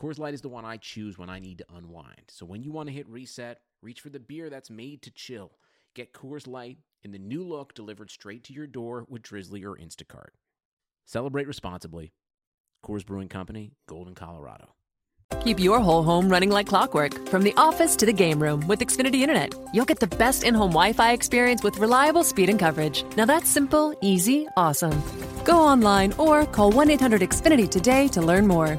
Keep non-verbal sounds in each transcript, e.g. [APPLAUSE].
Coors Light is the one I choose when I need to unwind. So when you want to hit reset, reach for the beer that's made to chill. Get Coors Light in the new look delivered straight to your door with Drizzly or Instacart. Celebrate responsibly. Coors Brewing Company, Golden, Colorado. Keep your whole home running like clockwork from the office to the game room with Xfinity Internet. You'll get the best in home Wi Fi experience with reliable speed and coverage. Now that's simple, easy, awesome. Go online or call 1 800 Xfinity today to learn more.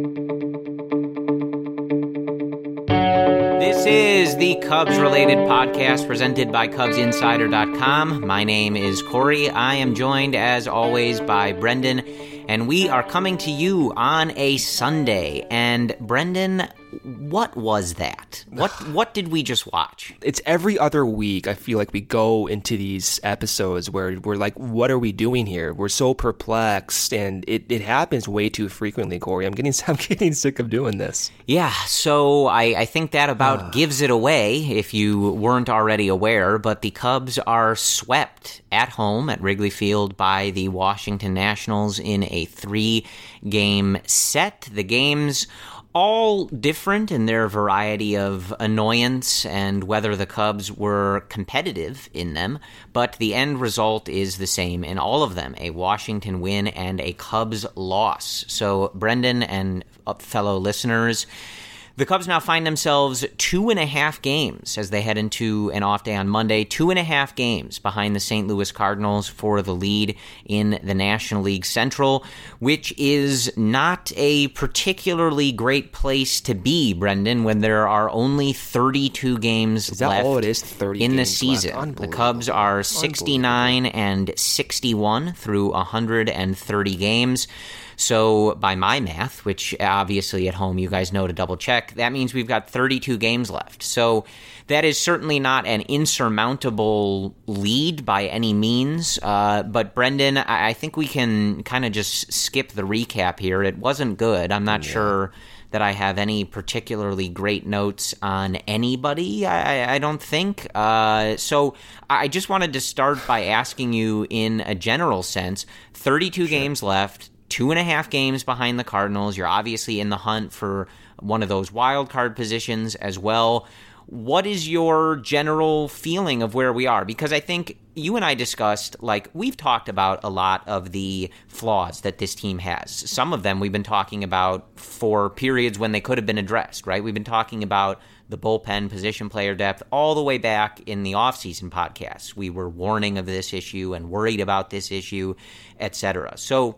This is the Cubs related podcast presented by CubsInsider.com. My name is Corey. I am joined, as always, by Brendan, and we are coming to you on a Sunday. And Brendan, what was that? What [SIGHS] what did we just watch? It's every other week. I feel like we go into these episodes where we're like, "What are we doing here?" We're so perplexed, and it, it happens way too frequently. Corey, I'm getting [LAUGHS] I'm getting sick of doing this. Yeah, so I, I think that about [SIGHS] gives it away if you weren't already aware. But the Cubs are swept at home at Wrigley Field by the Washington Nationals in a three game set. The games all different in their variety of annoyance and whether the Cubs were competitive in them, but the end result is the same in all of them a Washington win and a Cubs loss. So, Brendan and fellow listeners, the Cubs now find themselves two and a half games as they head into an off day on Monday. Two and a half games behind the St. Louis Cardinals for the lead in the National League Central, which is not a particularly great place to be, Brendan, when there are only 32 games left all it is? 30 in the season. The Cubs are 69 and 61 through 130 games. So, by my math, which obviously at home you guys know to double check, that means we've got 32 games left. So, that is certainly not an insurmountable lead by any means. Uh, but, Brendan, I, I think we can kind of just skip the recap here. It wasn't good. I'm not sure that I have any particularly great notes on anybody. I, I don't think. Uh, so I just wanted to start by asking you, in a general sense, 32 games left, two and a half games behind the Cardinals. You're obviously in the hunt for one of those wild card positions as well. What is your general feeling of where we are? Because I think you and I discussed, like, we've talked about a lot of the flaws that this team has. Some of them we've been talking about for periods when they could have been addressed, right? We've been talking about the bullpen position player depth all the way back in the offseason podcasts. We were warning of this issue and worried about this issue, etc. So,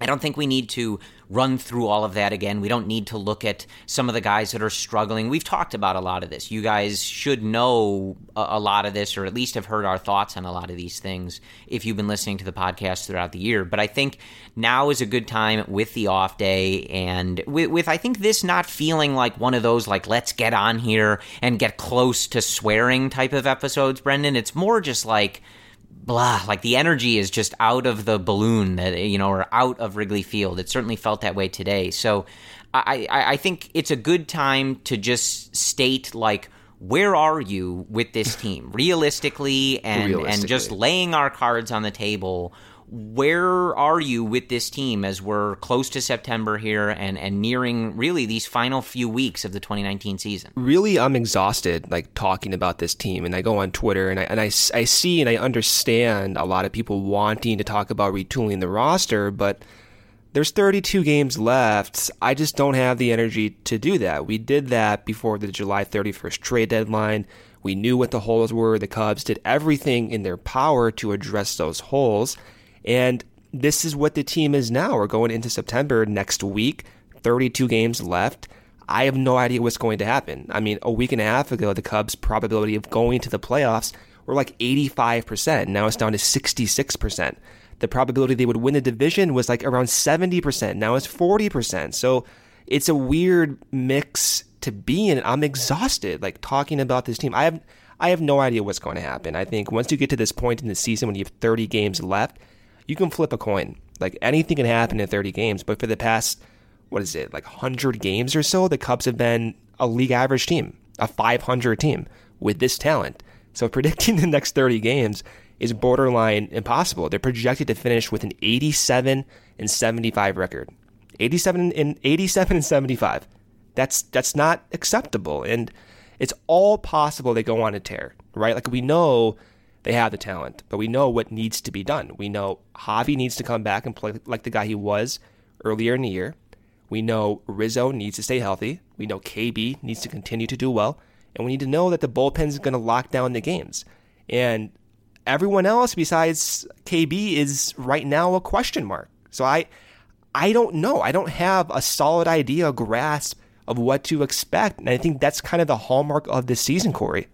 I don't think we need to run through all of that again. We don't need to look at some of the guys that are struggling. We've talked about a lot of this. You guys should know a, lot of this, or at least have heard our thoughts on a lot of these things if you've been listening to the podcast throughout the year. But I think now is a good time with the off day and with, with I think this not feeling like one of those, like, let's get on here and get close to swearing type of episodes, Brendan. It's more just like, blah like the energy is just out of the balloon that you know or out of wrigley field. It certainly felt that way today. So i i, I think it's a good time to just state like where are you with this team? Realistically and and just laying our cards on the table where are you with this team as we're close to September here and, and nearing really these final few weeks of the 2019 season? Really, I'm exhausted like talking about this team, and I go on Twitter and I and I, I see and I understand a lot of people wanting to talk about retooling the roster, but there's 32 games left. I just don't have the energy to do that. We did that before the July 31st trade deadline. We knew what the holes were. The Cubs did everything in their power to address those holes. And this is what the team is now. We're going into September next week, 32 games left. I have no idea what's going to happen. I mean, a week and a half ago, the Cubs' probability of going to the playoffs were like 85%. Now it's down to 66%. The probability they would win the division was like around 70%. Now it's 40%. So it's a weird mix to be in. I'm exhausted, like talking about this team. I have I have no idea what's going to happen. I think once you get to this point in the season when you have 30 games left, you can flip a coin. Like anything can happen in 30 games. But for the past, what is it, like 100 games or so, the Cubs have been a league average team, a 500 team with this talent. So [LAUGHS] predicting the next 30 games is borderline impossible. They're projected to finish with an 87 and 75 record. 87 and 87 and 75. That's that's not acceptable, and it's all possible they go on a tear, right? Like we know they have the talent, but we know what needs to be done. We know Javy needs to come back and play like the guy he was earlier in the year. We know Rizzo needs to stay healthy. We know KB needs to continue to do well, and we need to know that the bullpen is going to lock down the games. And everyone else besides KB is right now a question mark. So I I don't know. I don't have a solid idea, grasp of what to expect. And I think that's kind of the hallmark of this season, Corey.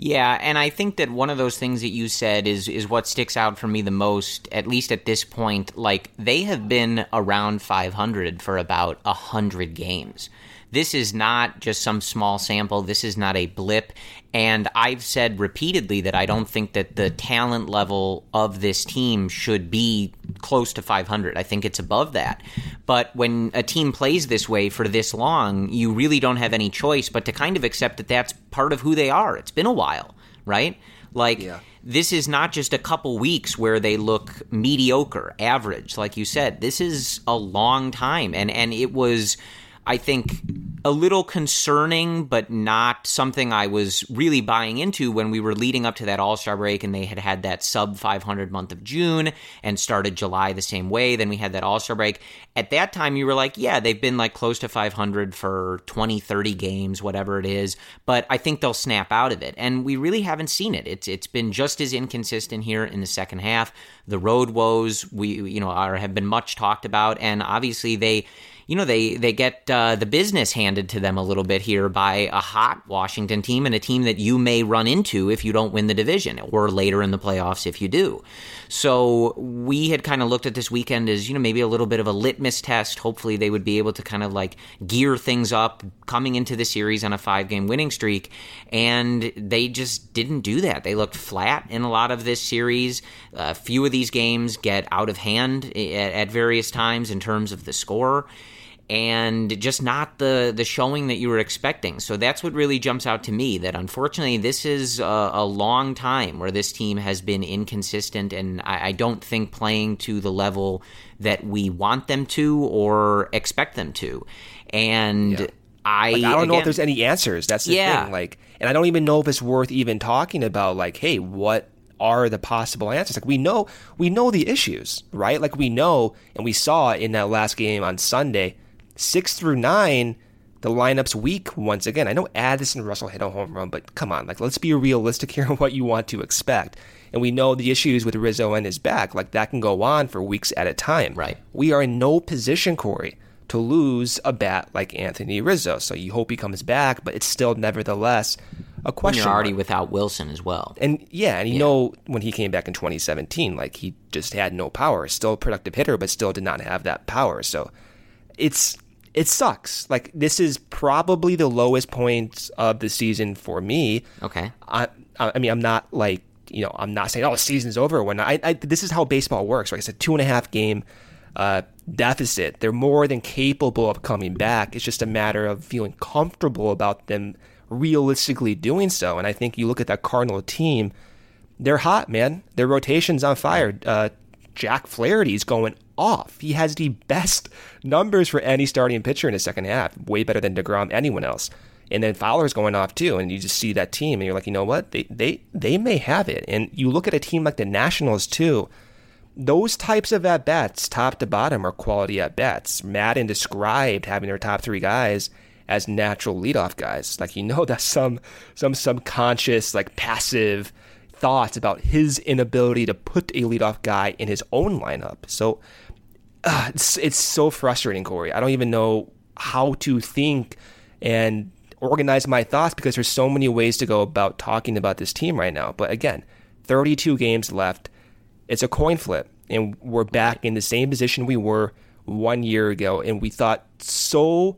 Yeah, and I think that one of those things that you said is is what sticks out for me the most, at least at this point. Like they have been around 500 for about 100 games. This is not just some small sample. This is not a blip. And I've said repeatedly that I don't think that the talent level of this team should be close to 500. I think it's above that. But when a team plays this way for this long, you really don't have any choice but to kind of accept that that's part of who they are. It's been a while, right? Like, yeah. this is not just a couple weeks where they look mediocre, average, like you said. This is a long time. And, and it was I think a little concerning, but not something I was really buying into when we were leading up to that All Star break and they had had that sub 500 month of June and started July the same way. Then we had that All Star break. At that time, you were like, yeah, they've been like close to 500 for 20, 30 games, whatever it is, but I think they'll snap out of it. And we really haven't seen it. It's It's been just as inconsistent here in the second half. The road woes, we, you know, are, have been much talked about. And obviously, they, you know they they get uh, the business handed to them a little bit here by a hot Washington team and a team that you may run into if you don't win the division or later in the playoffs if you do. So we had kind of looked at this weekend as you know maybe a little bit of a litmus test. Hopefully they would be able to kind of like gear things up coming into the series on a five game winning streak, and they just didn't do that. They looked flat in a lot of this series. A few of these games get out of hand at, at various times in terms of the score and just not the the showing that you were expecting. So that's what really jumps out to me. That unfortunately, this is a, a long time where this team has been inconsistent, and I, I, don't think playing to the level that we want them to or expect them to. And yeah. I, like, I don't again, know if there's any answers. That's the yeah. thing. Like, and I don't even know if it's worth even talking about. Like, hey, what are the possible answers? Like we know, we know the issues, right? Like we know, and we saw in that last game on Sunday Six through nine, the lineup's weak once again. I know Addison Russell hit a home run, but come on, like let's be realistic here [LAUGHS] on what you want to expect. And we know the issues with Rizzo and his back, like that can go on for weeks at a time. Right. We are in no position, Corey, to lose a bat like Anthony Rizzo. So you hope he comes back, but it's still nevertheless a question. When you're already mark. without Willson as well. And yeah, and you yeah. know when he came back in 2017, like he just had no power. Still a productive hitter, but still did not have that power. So it's it sucks. Like this is probably the lowest point of the season for me. Okay. I I mean I'm not like you know I'm not saying oh the season's over when I, I this is how baseball works. Like I said, two and a half game uh, deficit. They're more than capable of coming back. It's just a matter of feeling comfortable about them realistically doing so. And I think you look at that Cardinal team, they're hot, man. Their rotation's on fire. Uh, Jack Flaherty's going off. He has the best numbers for any starting pitcher in the second half, way better than DeGrom, anyone else. And then Fowler's going off too, and you just see that team, and you're like, you know what? They they they may have it. And you look at a team like the Nationals too. Those types of at bats, top to bottom, are quality at bats. Maddon described having their top three guys as natural leadoff guys. Like you know that some some subconscious like passive thoughts about his inability to put a leadoff guy in his own lineup. So uh, it's it's so frustrating, Corey. I don't even know how to think and organize my thoughts because there's so many ways to go about talking about this team right now. But again, 32 games left. It's a coin flip, and we're back in the same position we were one year ago, and we thought so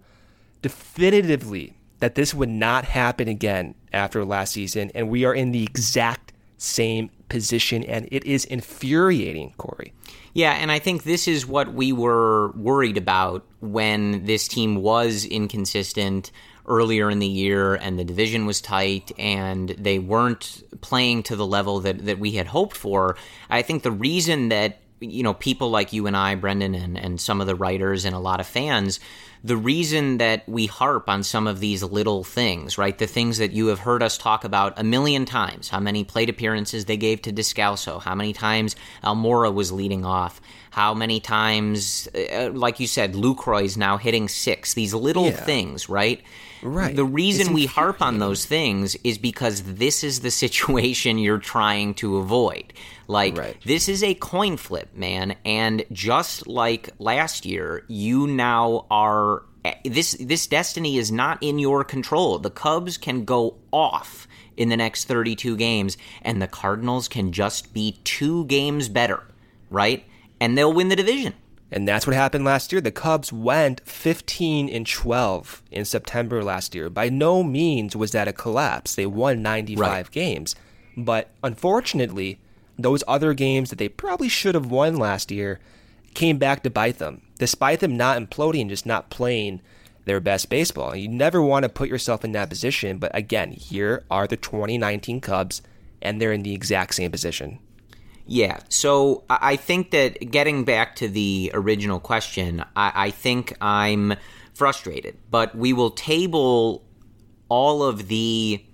definitively that this would not happen again after last season, and we are in the exact same position, and it is infuriating, Corey. Yeah, and I think this is what we were worried about when this team was inconsistent earlier in the year and the division was tight and they weren't playing to the level that, that we had hoped for. I think the reason that you know people like you and I, Brendan, and, and some of the writers and a lot of fans the reason that we harp on some of these little things, right? The things that you have heard us talk about a million times. How many plate appearances they gave to Descalso, how many times Almora was leading off, how many times, uh, like you said, Lucroy is now hitting six. These little yeah. things, right? Right. The reason we harp on those things is because this is the [LAUGHS] situation you're trying to avoid. Like, right. this is a coin flip, man. And just like last year, you now are. Eh, this this destiny is not in your control. The Cubs can go off in the next 32 games, and the Cardinals can just be two games better, right? And they'll win the division. And that's what happened last year. The Cubs went 15 and 12 in September last year. By no means was that a collapse. They won 95 right. games. But unfortunately, those other games that they probably should have won last year came back to bite them, despite them not imploding, just not playing their best baseball. You never want to put yourself in that position. But again, here are the 2019 Cubs, and they're in the exact same position. Yeah. So I think that getting back to the original question, I, I think I'm frustrated, but we will table all of the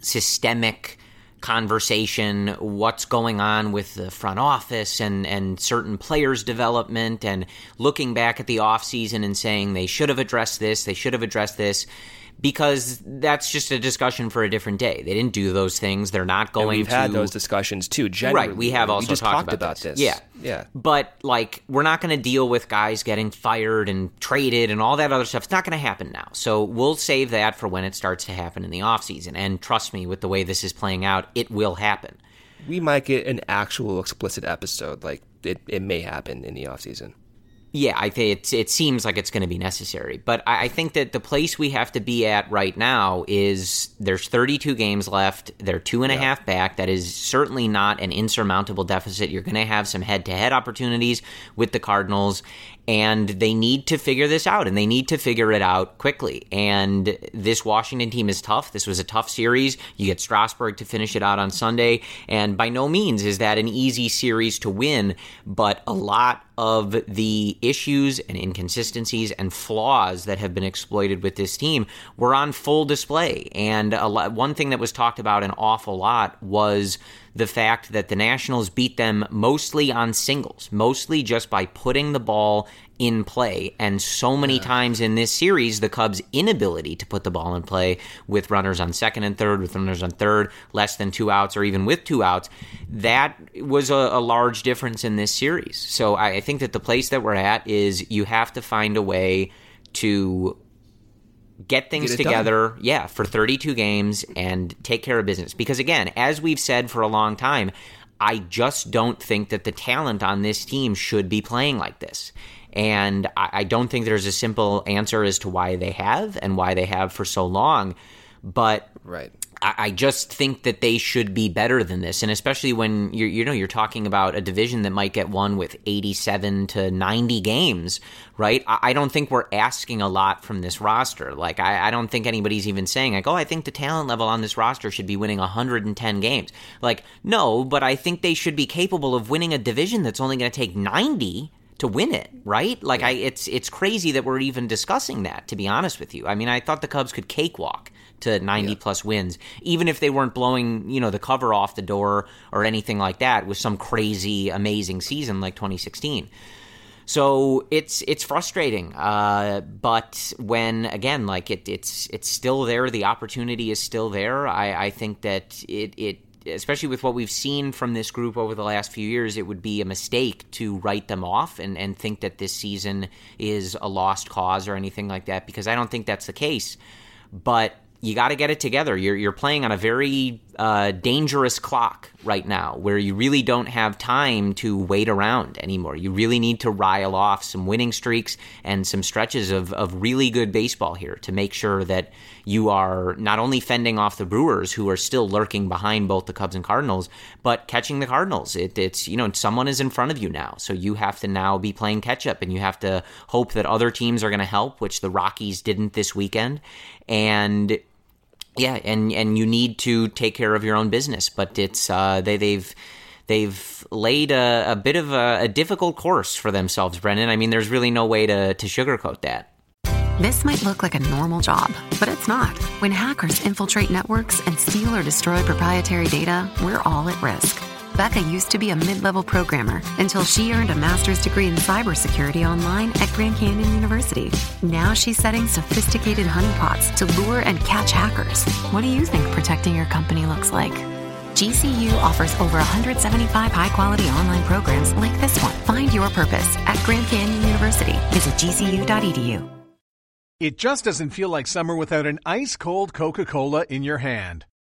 systemic conversation, what's going on with the front office and, and certain players' development, and looking back at the offseason and saying they should have addressed this, they should have addressed this because that's just a discussion for a different day. They didn't do those things. They're not going and we've to. had those discussions too. Generally. Right. We have also we just talked, talked about, about this. this. Yeah. Yeah. But like, we're not going to deal with guys getting fired and traded and all that other stuff. It's not going to happen now. So we'll save that for when it starts to happen in the offseason. And trust me, with the way this is playing out, it will happen. We might get an actual explicit episode. Like, it, it may happen in the offseason. Yeah, I think it, it seems like it's going to be necessary. But I, I, think that the place we have to be at right now is there's 32 games left. They're two and a half back. That is certainly not an insurmountable deficit. You're going to have some head to head opportunities with the Cardinals and they need to figure this out and they need to figure it out quickly. And this washington team is tough. This was a tough series. You get strasburg to finish it out on sunday. And by no means is that an easy series to win but a lot of the issues and inconsistencies and flaws that have been exploited with this team were on full display. And lot, one thing that was talked about an awful lot was the fact that the Nationals beat them mostly on singles, mostly just by putting the ball in play. And so many yeah. times in this series, the Cubs' inability to put the ball in play with runners on second and third, with runners on third, less than two outs, or even with two outs, that was a, a large difference in this series. So I, I think that the place that we're at is you have to find a way to get things get together, done. yeah, for 32 games and take care of business. Because again, as we've said for a long time, I just don't think that the talent on this team should be playing like this. And I, I don't think there's a simple answer as to why they have and why they have for so long. But right. I, just think that they should be better than this, and especially when you're you know you're talking about a division that might get won with 87 to 90 games, right? I, don't think we're asking a lot from this roster. Like I, I don't think anybody's even saying like, oh, I think the talent level on this roster should be winning 110 games. Like no, but I think they should be capable of winning a division that's only going to take 90 to win it, right? Like I it's it's crazy that we're even discussing that to be honest with you. I mean, I thought the Cubs could cakewalk to 90 yeah. plus wins, even if they weren't blowing, you know, the cover off the door or anything like that with some crazy, amazing season like 2016. So it's it's frustrating, uh, but when again, like it, it's it's still there. The opportunity is still there. I, I think that it it especially with what we've seen from this group over the last few years, it would be a mistake to write them off and, and think that this season is a lost cause or anything like that, because I don't think that's the case. But you got to get it together. You're, you're playing on a very uh, dangerous clock right now where you really don't have time to wait around anymore. You really need to rile off some winning streaks and some stretches of, of really good baseball here to make sure that you are not only fending off the Brewers, who are still lurking behind both the Cubs and Cardinals, but catching the Cardinals. It, it's, you know, someone is in front of you now. So you have to now be playing catch up and you have to hope that other teams are going to help, which the Rockies didn't this weekend. And yeah, and and you need to take care of your own business, but it's uh, they they've they've laid a, a bit of a, a, difficult course for themselves, Brendan. I mean, there's really no way to to sugarcoat that. This might look like a normal job, but it's not. When hackers infiltrate networks and steal or destroy proprietary data, we're all at risk. Becca used to be a mid level programmer until she earned a master's degree in cybersecurity online at Grand Canyon University. Now she's setting sophisticated honeypots to lure and catch hackers. What do you think protecting your company looks like? GCU offers over 175 high quality online programs like this one. Find your purpose at Grand Canyon University. Visit gcu.edu. It just doesn't feel like summer without an ice cold Coca Cola in your hand.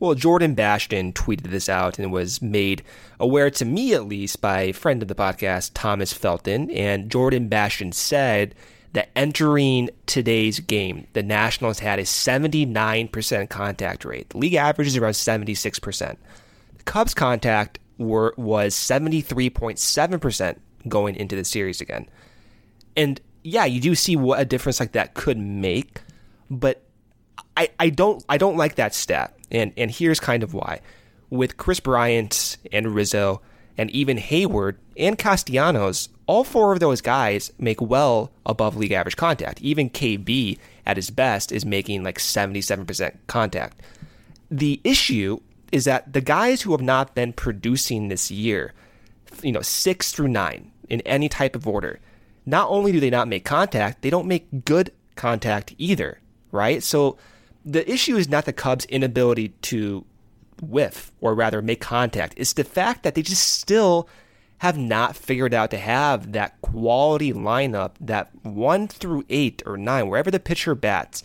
Well, Jordan Bastian tweeted this out and was made aware to me, at least, by a friend of the podcast, Thomas Felton. And Jordan Bastian said that entering today's game, the Nationals had a 79% contact rate. The league average is around 76%. The Cubs' contact were, was 73.7% going into the series again. And yeah, you do see what a difference like that could make, but I, I don't I don't like that stat. And and here's kind of why. With Kris Bryant and Rizzo and even Hayward and Castellanos, all four of those guys make well above league average contact. Even KB at his best is making like 77% contact. The issue is that the guys who have not been producing this year, you know, 6 through 9 in any type of order, not only do they not make contact, they don't make good contact either, right? So the issue is not the Cubs' inability to whiff, or rather make contact. It's the fact that they just still have not figured out to have that quality lineup, that one through eight or nine, wherever the pitcher bats,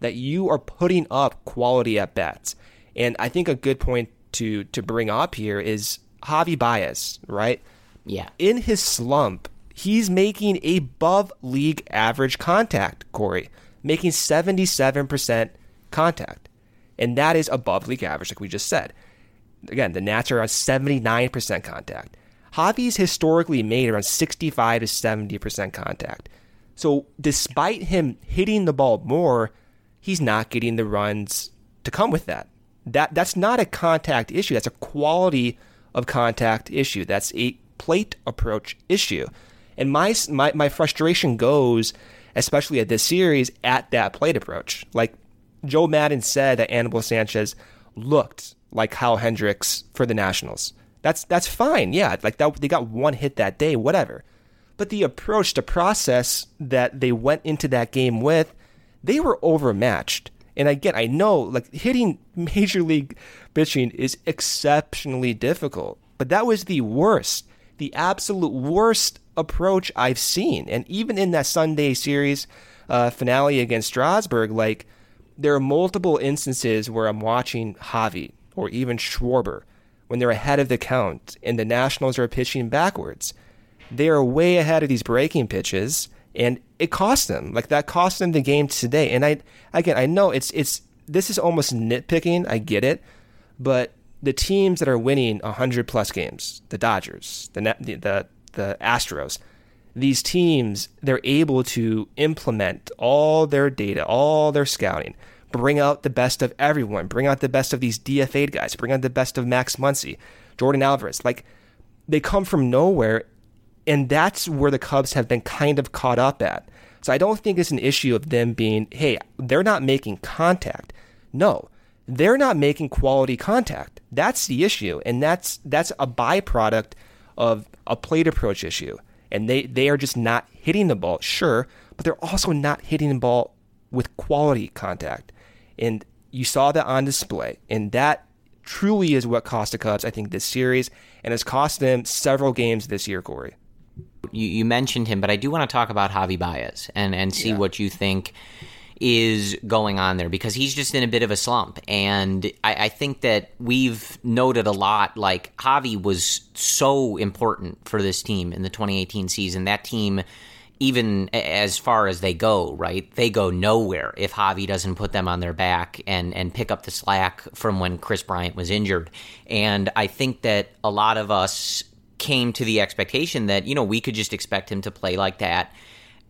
that you are putting up quality at bats. And I think a good point to to bring up here is Javy Baez, right? Yeah. In his slump, he's making above league average contact, Corey, making 77% contact. And that is above league average, like we just said. Again, the Nats are around 79% contact. Javy's historically made around 65 to 70% contact. So despite him hitting the ball more, he's not getting the runs to come with that. That that's not a contact issue. That's a quality of contact issue. That's a plate approach issue. And my my, my frustration goes, especially at this series, at that plate approach. Like Joe Maddon said that Anibal Sanchez looked like Kyle Hendricks for the Nationals. That's that's fine. Yeah, like that they got one hit that day, whatever. But the approach, the process that they went into that game with, they were overmatched. And again, I know like hitting major league pitching is exceptionally difficult, but that was the worst, the absolute worst approach I've seen. And even in that Sunday series uh, finale against Strasburg, like there are multiple instances where I'm watching Javy or even Schwarber when they're ahead of the count and the Nationals are pitching backwards. They are way ahead of these breaking pitches and it cost them. Like that cost them the game today. And I again I know it's it's this is almost nitpicking, I get it, but the teams that are winning 100 plus games, the Dodgers, the the the, the Astros, these teams they're able to implement all their data, all their scouting, bring out the best of everyone, bring out the best of these DFA guys, bring out the best of Max Muncy, Jordan Alvarez. Like they come from nowhere, and that's where the Cubs have been kind of caught up at. So I don't think it's an issue of them being, hey, they're not making contact. No, they're not making quality contact. That's the issue, and that's that's a byproduct of a plate approach issue. And they they are just not hitting the ball, sure, but they're also not hitting the ball with quality contact. And you saw that on display, and that truly is what cost the Cubs, I think, this series, and has cost them several games this year, Corey. You, you mentioned him, but I do want to talk about Javy Baez and, and see yeah. what you think is going on there because he's just in a bit of a slump. And I, I, think that we've noted a lot like Javy was so important for this team in the 2018 season. That team, even as far as they go, right? They go nowhere if Javy doesn't put them on their back and, and pick up the slack from when Kris Bryant was injured. And I think that a lot of us came to the expectation that, you know, we could just expect him to play like that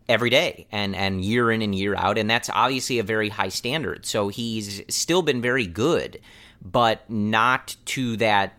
every day and and year in and year out and that's obviously a very high standard. So he's still been very good but not to that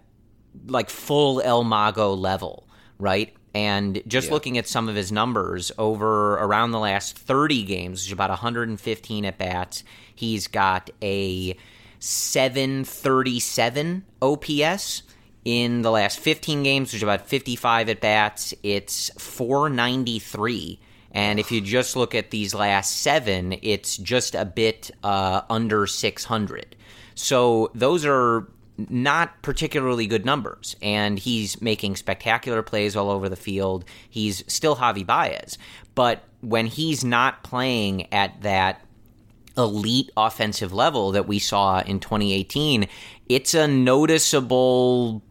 like full El Mago level right? And just yeah. looking at some of his numbers over around the last 30 games which is about 115 at bats he's got a 737 OPS in the last 15 games, which is about 55 at bats, it's 493 and if you just look at these last seven, it's just a bit uh, under 600. So those are not particularly good numbers. And he's making spectacular plays all over the field. He's still Javy Baez. But when he's not playing at that elite offensive level that we saw in 2018, it's a noticeable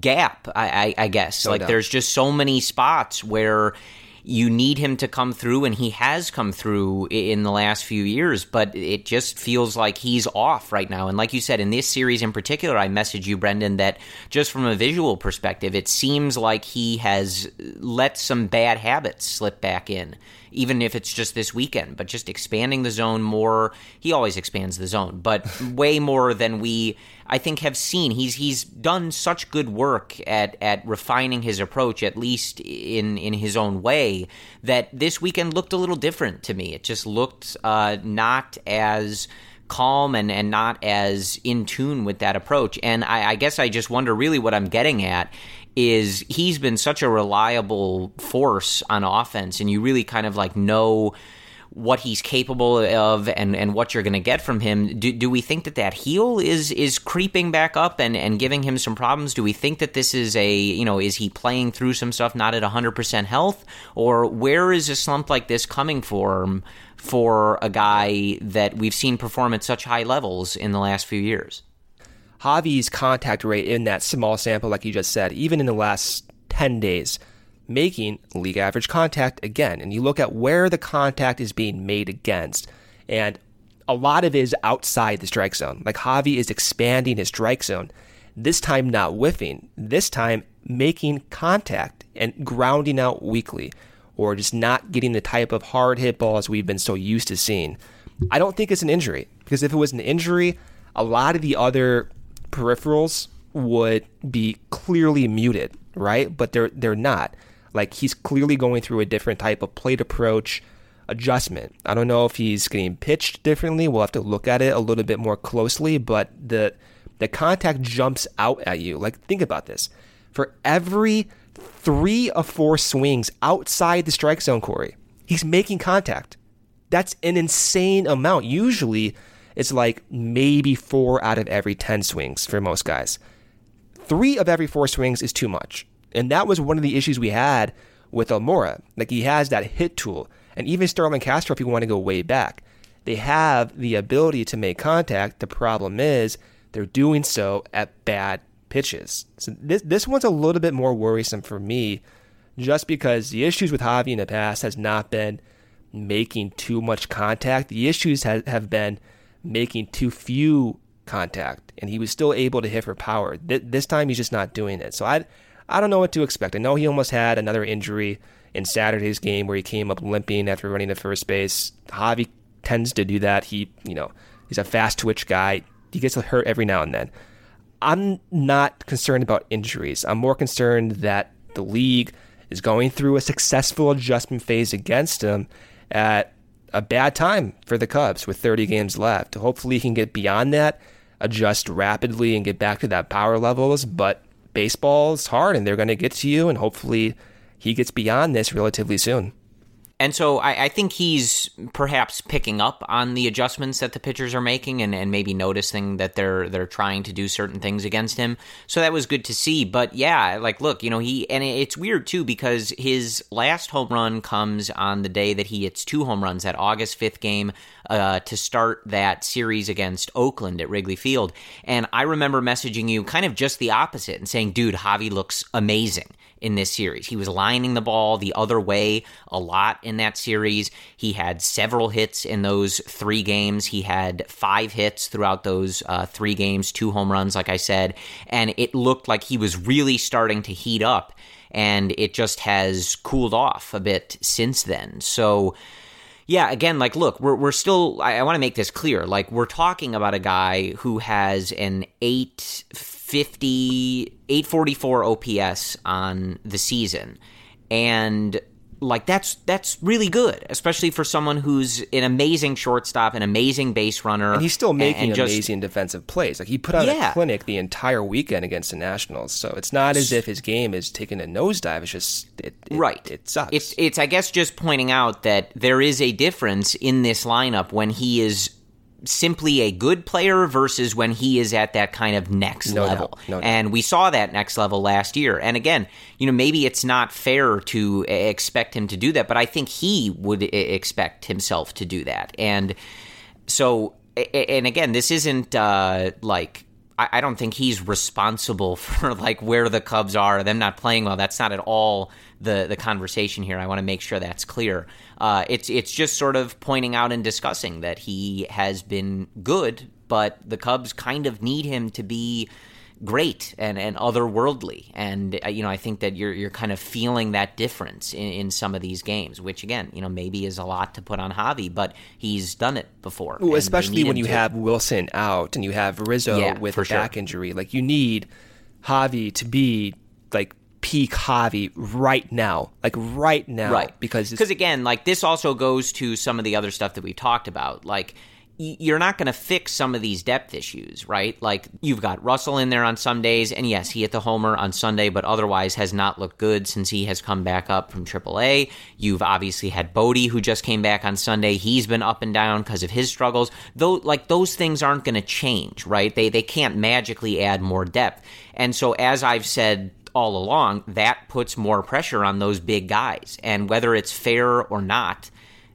gap, I, I, I guess. Like there's just so many spots where you need him to come through, and he has come through in the last few years, but it just feels like he's off right now. And like you said, in this series in particular, I messaged you, Brendan, that just from a visual perspective, it seems like he has let some bad habits slip back in even if it's just this weekend, but just expanding the zone more. He always expands the zone, but [LAUGHS] way more than we I think have seen. He's he's done such good work at at refining his approach, at least in in his own way, that this weekend looked a little different to me. It just looked uh, not as calm and, and not as in tune with that approach. And I, I guess I just wonder really what I'm getting at is he's been such a reliable force on offense, and you really kind of like know what he's capable of and, and what you're going to get from him. Do, do we think that that heel is is creeping back up and, and giving him some problems? Do we think that this is a, you know, is he playing through some stuff not at 100% health? Or where is a slump like this coming from for a guy that we've seen perform at such high levels in the last few years? Javy's contact rate in that small sample, like you just said, even in the last 10 days, making league average contact again. And you look at where the contact is being made against, and a lot of it is outside the strike zone. Like Javy is expanding his strike zone, this time not whiffing, this time making contact and grounding out weakly, or just not getting the type of hard hit balls we've been so used to seeing. I don't think it's an injury, because if it was an injury, a lot of the other peripherals would be clearly muted, right? But they're they're not. Like he's clearly going through a different type of plate approach adjustment. I don't know if he's getting pitched differently. We'll have to look at it a little bit more closely, but the the contact jumps out at you. Like think about this. For every 3 of 4 swings outside the strike zone, Corey, he's making contact. That's an insane amount. Usually it's like maybe four out of every 10 swings for most guys. Three of every four swings is too much. And that was one of the issues we had with Almora. Like he has that hit tool. And even Starlin Castro, if you want to go way back, they have the ability to make contact. The problem is they're doing so at bad pitches. So this this one's a little bit more worrisome for me, just because the issues with Javy in the past has not been making too much contact. The issues have, have been making too few contact, and he was still able to hit for power. Th- this time, he's just not doing it. So I, I don't know what to expect. I know he almost had another injury in Saturday's game where he came up limping after running to first base. Javy tends to do that. He, you know, He's a fast twitch guy. He gets hurt every now and then. I'm not concerned about injuries. I'm more concerned that the league is going through a successful adjustment phase against him at a bad time for the Cubs with 30 games left. Hopefully, he can get beyond that, adjust rapidly, and get back to that power levels. But baseball is hard, and they're going to get to you, and hopefully, he gets beyond this relatively soon. And so I, I, think he's perhaps picking up on the adjustments that the pitchers are making and, and maybe noticing that they're they're trying to do certain things against him. So that was good to see. But yeah, like look, you know, he and it's weird too because his last home run comes on the day that he hits two home runs that August fifth game uh, to start that series against Oakland at Wrigley Field. And I remember messaging you kind of just the opposite and saying, dude, Javy looks amazing in this series. He was lining the ball the other way a lot in that series. He had several hits in those three games. He had five hits throughout those uh, three games, two home runs, like I said. And it looked like he was really starting to heat up. And it just has cooled off a bit since then. So, yeah, again, like, look, we're, we're still, I, I want to make this clear. Like, we're talking about a guy who has an 850, 844 OPS on the season. And like that's that's really good, especially for someone who's an amazing shortstop, an amazing base runner, and he's still making and, and just, amazing defensive plays. Like he put on yeah. a clinic the entire weekend against the Nationals, so it's not as if his game is taking a nosedive. It's just it, it, right. It sucks. It's it's I guess just pointing out that there is a difference in this lineup when he is simply a good player versus when he is at that kind of next no level. No and we saw that next level last year. And again, you know, maybe it's not fair to expect him to do that, but I think he would expect himself to do that. And so, and again, this isn't uh, like I don't think he's responsible [LAUGHS] for like where the Cubs are, them not playing well. That's not at all the the conversation here. I want to make sure that's clear. Uh, it's it's just sort of pointing out and discussing that he has been good, but the Cubs kind of need him to be great and, and otherworldly. And uh, you know, I think that you're you're kind of feeling that difference in, in, some of these games, which again, you know, maybe is a lot to put on Javy, but he's done it before. Well, especially when you to. have Willson out and you have Rizzo yeah, with a sure. back injury. Like you need Javy to be like peak Javy right now, like right now, right? Because because again, like this also goes to some of the other stuff that we talked about, like. You're not going to fix some of these depth issues, right? Like you've got Russell in there on some days, and yes, he hit the homer on Sunday, but otherwise has not looked good since he has come back up from AAA. You've obviously had Bote, who just came back on Sunday. He's been up and down because of his struggles. Though, like those things aren't going to change, right? They they can't magically add more depth. And so, as I've said all along, that puts more pressure on those big guys. And whether it's fair or not,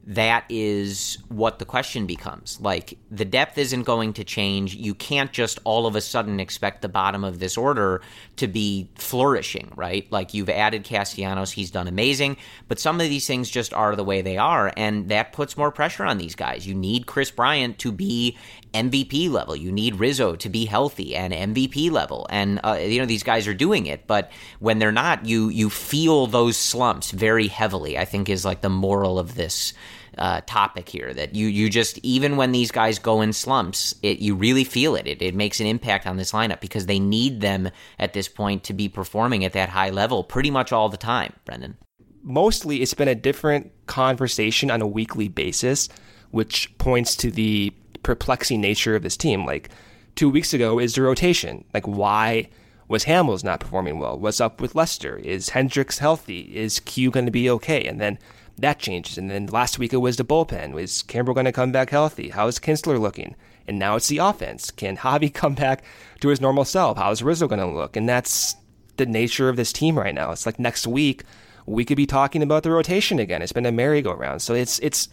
that is what the question becomes. Like, the depth isn't going to change. You can't just all of a sudden expect the bottom of this order to be flourishing, right? Like, you've added Castellanos, he's done amazing, but some of these things just are the way they are, and that puts more pressure on these guys. You need Kris Bryant to be MVP level. You need Rizzo to be healthy and MVP level, and uh, you know these guys are doing it. But when they're not, you you feel those slumps very heavily. I think is like the moral of this uh, topic here that you you just even when these guys go in slumps, it you really feel it. it. It makes an impact on this lineup because they need them at this point to be performing at that high level pretty much all the time. Brendan, mostly it's been a different conversation on a weekly basis, which points to the perplexing nature of this team. Like two weeks ago is the rotation. Like why? was Hamels not performing well? What's up with Lester? Is Hendricks healthy? Is Q going to be okay? And then that changes. And then last week it was the bullpen. Was Kimbrel going to come back healthy? How is Kintzler looking? And now it's the offense. Can Javy [LAUGHS] come back to his normal self? How is Rizzo going to look? And that's the nature of this team right now. It's like next week we could be talking about the rotation again. It's been a merry-go-round. So it's it's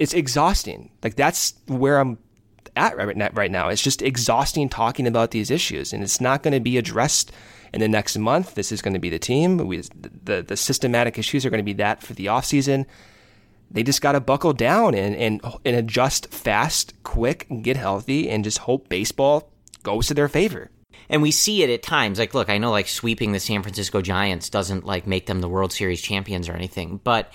it's exhausting. Like that's where I'm at right now. It's just exhausting talking about these issues, and it's not going to be addressed in the next month, this is going to be the team. We, the, the systematic issues are going to be that for the offseason. They just got to buckle down and, and, and adjust fast, quick, and get healthy, and just hope baseball goes to their favor. And we see it at times. Like, look, I know like sweeping the San Francisco Giants doesn't like make them the World Series champions or anything, but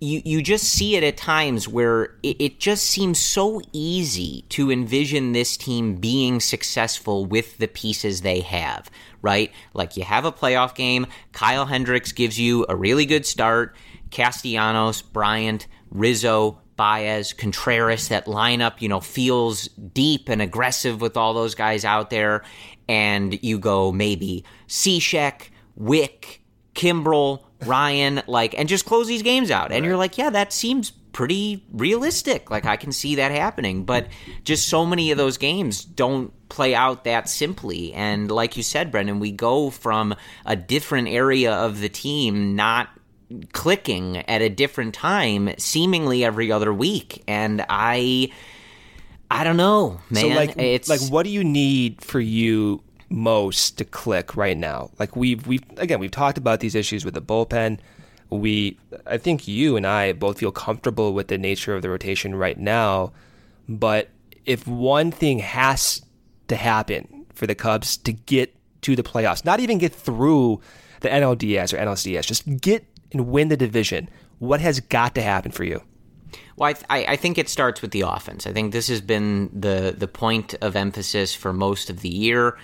you you just see it at times where it, it, just seems so easy to envision this team being successful with the pieces they have, right? Like you have a playoff game, Kyle Hendricks gives you a really good start, Castellanos, Bryant, Rizzo, Baez, Contreras, that lineup, you know, feels deep and aggressive with all those guys out there. And you go maybe Cishek, Wick, Kimbrel, Ryan, like, and just close these games out. And right. you're like, yeah, that seems pretty realistic. Like, I can see that happening. But just so many of those games don't play out that simply. And like you said, Brendan, we go from a different area of the team not clicking at a different time seemingly every other week. And I. I don't know, man. So like, it's like, what do you need for you most to click right now. Like we've we've again we've talked about these issues with the bullpen. We I think you and I both feel comfortable with the nature of the rotation right now, but if one thing has to happen for the Cubs to get to the playoffs, not even get through the NLDS or NLCS, just get and win the division, what has got to happen for you? Well, I, I, think it starts with the offense. I think this has been the the point of emphasis for most of the year.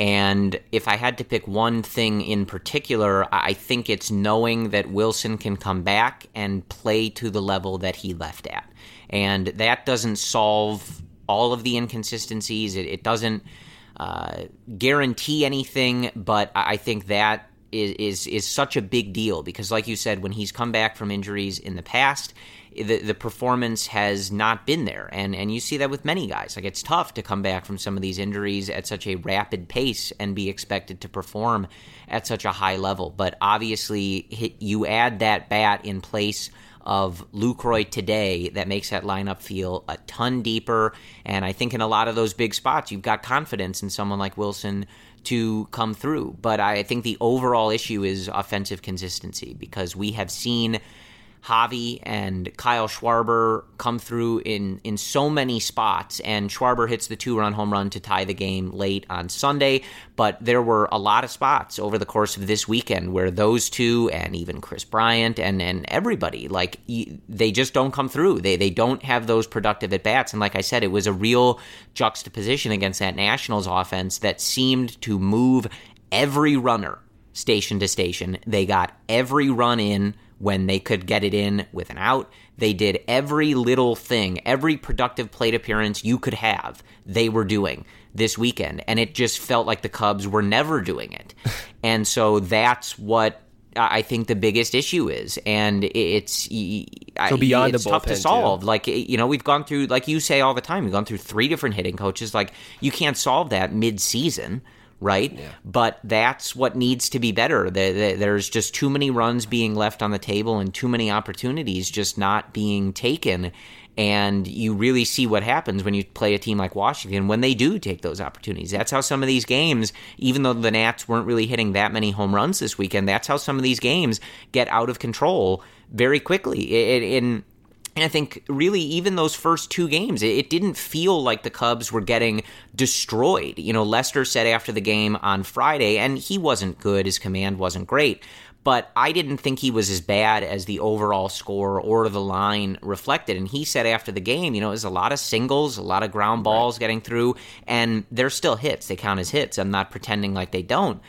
And if I had to pick one thing in particular, I think it's knowing that Willson can come back and play to the level that he left at. And that doesn't solve all of the inconsistencies. It, it doesn't uh, guarantee anything, but I think that is, is is such a big deal because, like you said, when he's come back from injuries in the past, the the performance has not been there, and and you see that with many guys. Like it's tough to come back from some of these injuries at such a rapid pace and be expected to perform at such a high level. But obviously, you add that bat in place of Lucroy today that makes that lineup feel a ton deeper. And I think in a lot of those big spots, you've got confidence in someone like Willson to come through. But I think the overall issue is offensive consistency because we have seen Javy and Kyle Schwarber come through in in so many spots, and Schwarber hits the two run home run to tie the game late on Sunday. But there were a lot of spots over the course of this weekend where those two, and even Kris Bryant and and everybody, like they just don't come through. They they don't have those productive at bats, and like I said, it was a real juxtaposition against that Nationals offense that seemed to move every runner station to station. They got every run in when they could get it in with an out. They did every little thing, every productive plate appearance you could have, they were doing this weekend. And it just felt like the Cubs were never doing it. [LAUGHS] and so that's what I think the biggest issue is, and it's so beyond it's the tough to solve. Too. Like you know, we've gone through, like you say all the time, we've gone through three different hitting coaches. Like you can't solve that mid-season right? Yeah. But that's what needs to be better. There's just too many runs being left on the table and too many opportunities just not being taken. And you really see what happens when you play a team like Washington when they do take those opportunities. That's how some of these games, even though the Nats weren't really hitting that many home runs this weekend, that's how some of these games get out of control very quickly. In and I think really, even those first two games, it, didn't feel like the Cubs were getting destroyed. You know, Lester said after the game on Friday, and he wasn't good, his command wasn't great, but I didn't think he was as bad as the overall score or the line reflected. And he said after the game, you know, it was a lot of singles, a lot of ground balls right. getting through, and they're still hits. They count as hits. I'm not pretending like they don't.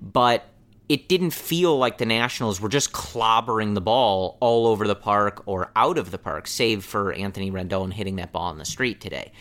But it didn't feel like the Nationals were just clobbering the ball all over the park or out of the park, save for Anthony Rendon hitting that ball in the street today.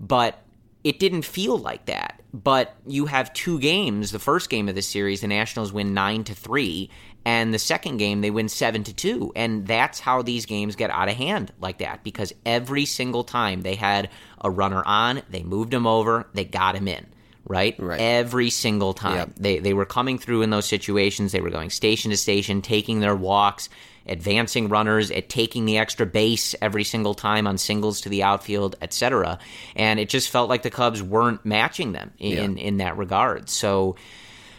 But it didn't feel like that. But you have two games. The first game of the series, the Nationals win nine to three, and the second game they win seven to two. And that's how these games get out of hand like that because every single time they had a runner on, they moved him over, they got him in right? right. Every single time. Yep. They they were coming through in those situations. They were going station to station, taking their walks, advancing runners, at taking the extra base every single time on singles to the outfield, etc. And it just felt like the Cubs weren't matching them in yeah. in that regard. So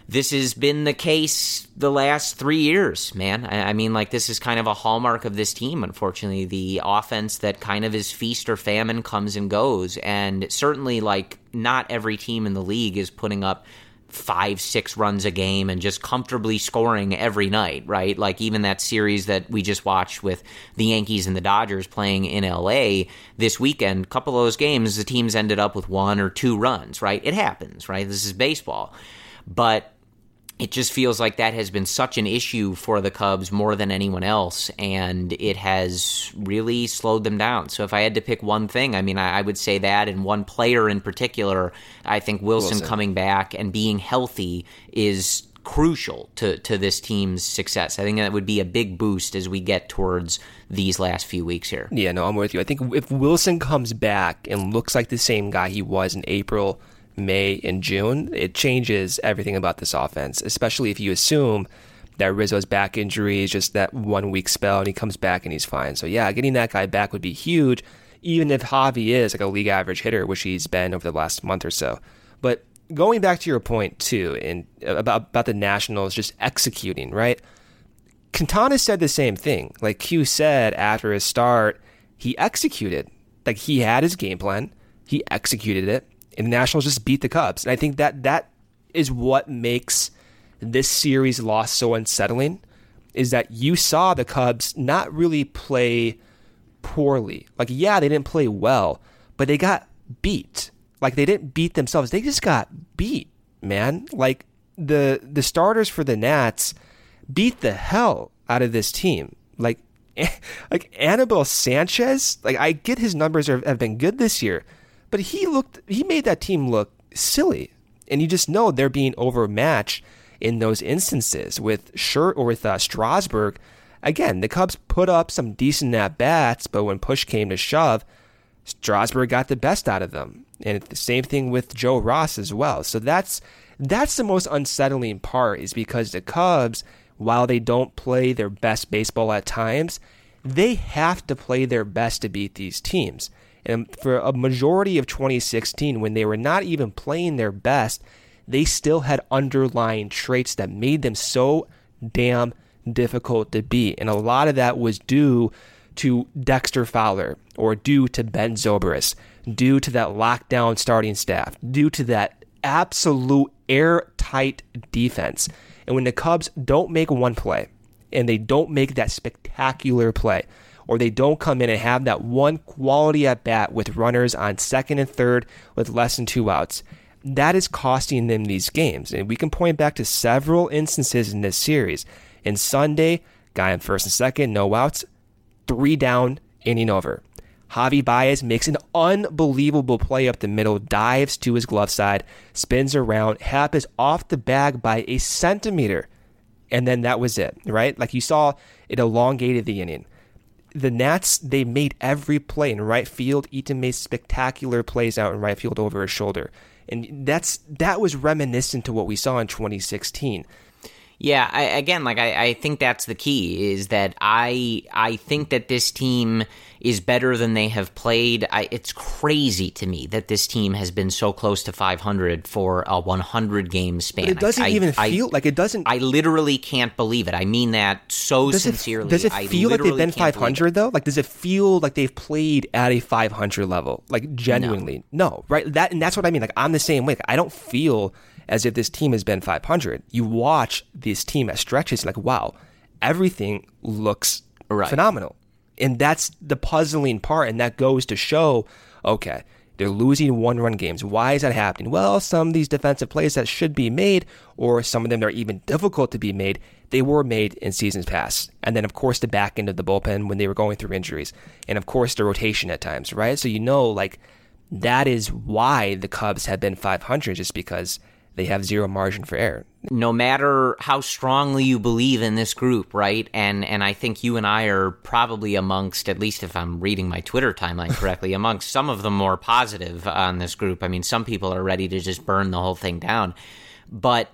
this has been the case the last three years, man. I, I, mean, like, this is kind of a hallmark of this team, unfortunately. The offense that kind of is feast or famine comes and goes. And certainly, like, not every team in the league is putting up five, six runs a game and just comfortably scoring every night, right? Like even that series that we just watched with the Yankees and the Dodgers playing in LA this weekend, a couple of those games, the teams ended up with one or two runs, right? It happens, right? This is baseball. But it just feels like that has been such an issue for the Cubs more than anyone else, and it has really slowed them down. So, if I had to pick one thing, I mean, I, I would say that, and one player in particular, I think Willson, Willson, coming back and being healthy is crucial to, to this team's success. I think that would be a big boost as we get towards these last few weeks here. Yeah, no, I'm with you. I think if Willson comes back and looks like the same guy he was in April, May, and June, it changes everything about this offense, especially if you assume that Rizzo's back injury is just that one week spell and he comes back and he's fine. So, yeah, getting that guy back would be huge, even if Javy is like a league average hitter, which he's been over the last month or so. But going back to your point, too, and about, about the Nationals just executing, right? Quintana said the same thing. Like Q said after his start, he executed. Like he had his game plan, he executed it and the Nationals just beat the Cubs. And I think that that is what makes this series loss so unsettling is that you saw the Cubs not really play poorly. Like, yeah, they didn't play well, but they got beat. Like they didn't beat themselves. They just got beat, man. Like the the starters for the Nats beat the hell out of this team. Like [LAUGHS] like Anibal Sanchez, like I get his numbers are, have been good this year, but he looked, he made that team look silly, and you just know they're being overmatched in those instances with Shirt or with uh, Strasburg. Again, the Cubs put up some decent at bats, but when push came to shove, Strasburg got the best out of them, and the same thing with Joe Ross as well. So that's that's the most unsettling part is because the Cubs, while they don't play their best baseball at times, they have to play their best to beat these teams. And for a majority of 2016, when they were not even playing their best, they still had underlying traits that made them so damn difficult to beat. And a lot of that was due to Dexter Fowler or due to Ben Zobrist, due to that lockdown starting staff, due to that absolute airtight defense. And when the Cubs don't make one play and they don't make that spectacular play, or they don't come in and have that one quality at bat with runners on second and third with less than two outs. That is costing them these games. And we can point back to several instances in this series. In Sunday, guy on first and second, no outs, three down, inning over. Javy Baez makes an unbelievable play up the middle, dives to his glove side, spins around. Happ is off the bag by a centimeter. And then that was it, right? Like you saw, it elongated the inning the Nats, they made every play in right field. Eaton made spectacular plays out in right field over his shoulder. And that's that was reminiscent to what we saw in 2016. Yeah, I, again, like I, I think that's the key is that I I think that this team is better than they have played. I, it's crazy to me that this team has been so close to 500 for a 100 game span. But it doesn't I, even feel like it doesn't. I literally can't believe it. I mean that so does sincerely. It, does it feel like they've been 500 though? Like, does it feel like they've played at a 500 level? Like, genuinely, no. no, right? That and that's what I mean. Like, I'm the same way. Like, I don't feel as if this team has been 500. You watch this team at stretches, like, wow, everything looks right. phenomenal. And that's the puzzling part. And that goes to show, okay, they're losing one run games. Why is that happening? Well, some of these defensive plays that should be made, or some of them that are even difficult to be made, they were made in seasons past. And then, of course, the back end of the bullpen when they were going through injuries. And of course, the rotation at times, right? So you know, like, that is why the Cubs have been 500, just because they have zero margin for error. No matter how strongly you believe in this group, right? And and I think you and I are probably amongst, at least if I'm reading my Twitter timeline correctly, [LAUGHS] amongst some of the more positive on this group. I mean, some people are ready to just burn the whole thing down, but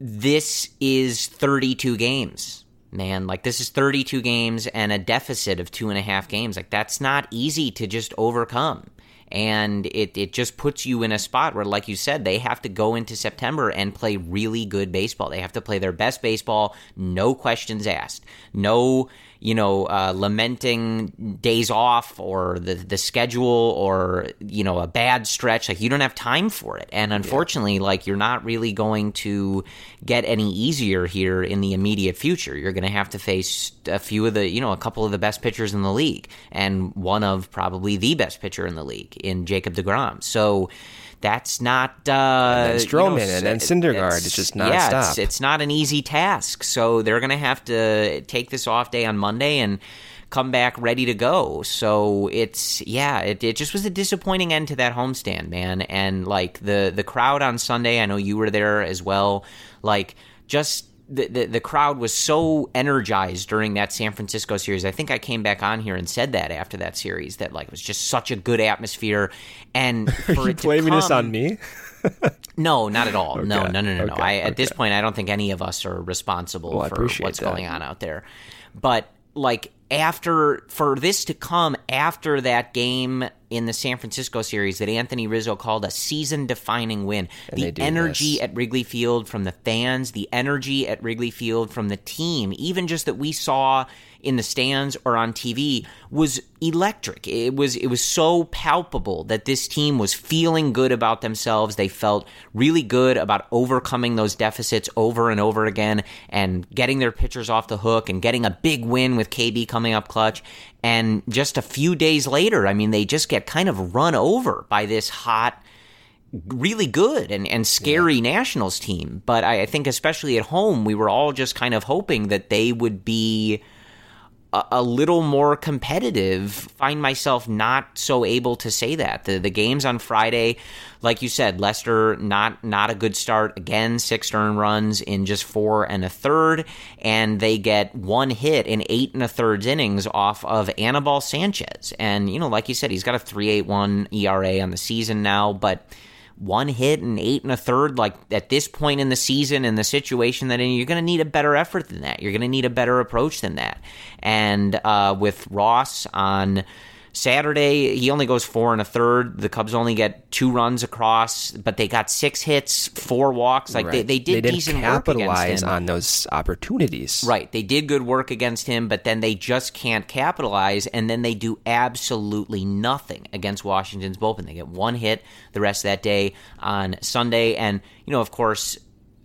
this is 32 games man. Like this is 32 games and a deficit of two and a half games. Like that's not easy to just overcome and it, it just puts you in a spot where like you said they have to go into september and play really good baseball. They have to play their best baseball no questions asked. No you know, uh, lamenting days off or the the schedule or you know a bad stretch. Like you don't have time for it, and unfortunately, yeah. like you're not really going to get any easier here in the immediate future. You're going to have to face a few of the, you know, a couple of the best pitchers in the league, and one of probably the best pitcher in the league in Jacob Degrom. So that's not uh, and Stroman you know, and then Syndergaard. It's, it's just not yeah, it's, it's, not an easy task. So they're going to have to take this off day on Monday and come back ready to go. So it's yeah, it, it just was a disappointing end to that homestand, man. And like the the crowd on Sunday, I know you were there as well. Like just the, the, the crowd was so energized during that San Francisco series. I think I came back on here and said that after that series that like it was just such a good atmosphere. And [LAUGHS] for Are you blaming come, this on me? [LAUGHS] no, not at all. Okay. No, no, no, no, okay. no. I, at this point, I don't think any of us are responsible well, for what's that. going on out there. But like after for this to come after that game in the San Francisco series that Anthony Rizzo called a season defining win. And the energy this. at Wrigley Field from the fans, the energy at Wrigley Field from the team, even just that we saw in the stands or on TV was electric. It was it was so palpable that this team was feeling good about themselves. They felt really good about overcoming those deficits over and over again and getting their pitchers off the hook and getting a big win with KB coming up clutch. And just a few days later, I mean, they just get kind of run over by this hot really good and, and scary yeah. Nationals team. But I, I, think, especially at home, we were all just kind of hoping that they would be a, a, little more competitive. Find myself not so able to say that. The the games on Friday, like you said, Lester not not a good start again. Six earned runs in just four and a third, and they get one hit in eight and a third innings off of Anibal Sanchez. And you know, like you said, he's got a three eight one ERA on the season now, but one hit and eight and a third, like at this point in the season and the situation that in, you're going to need a better effort than that. You're going to need a better approach than that. And uh, with Ross on Saturday, he only goes four and a third. The Cubs only get two runs across, but they got six hits, four walks. Like right. they, they did they didn't decent capitalize on those opportunities. Right. They did good work against him, but then they just can't capitalize, and then they do absolutely nothing against Washington's bullpen. They get one hit the rest of that day on Sunday, and you know, of course,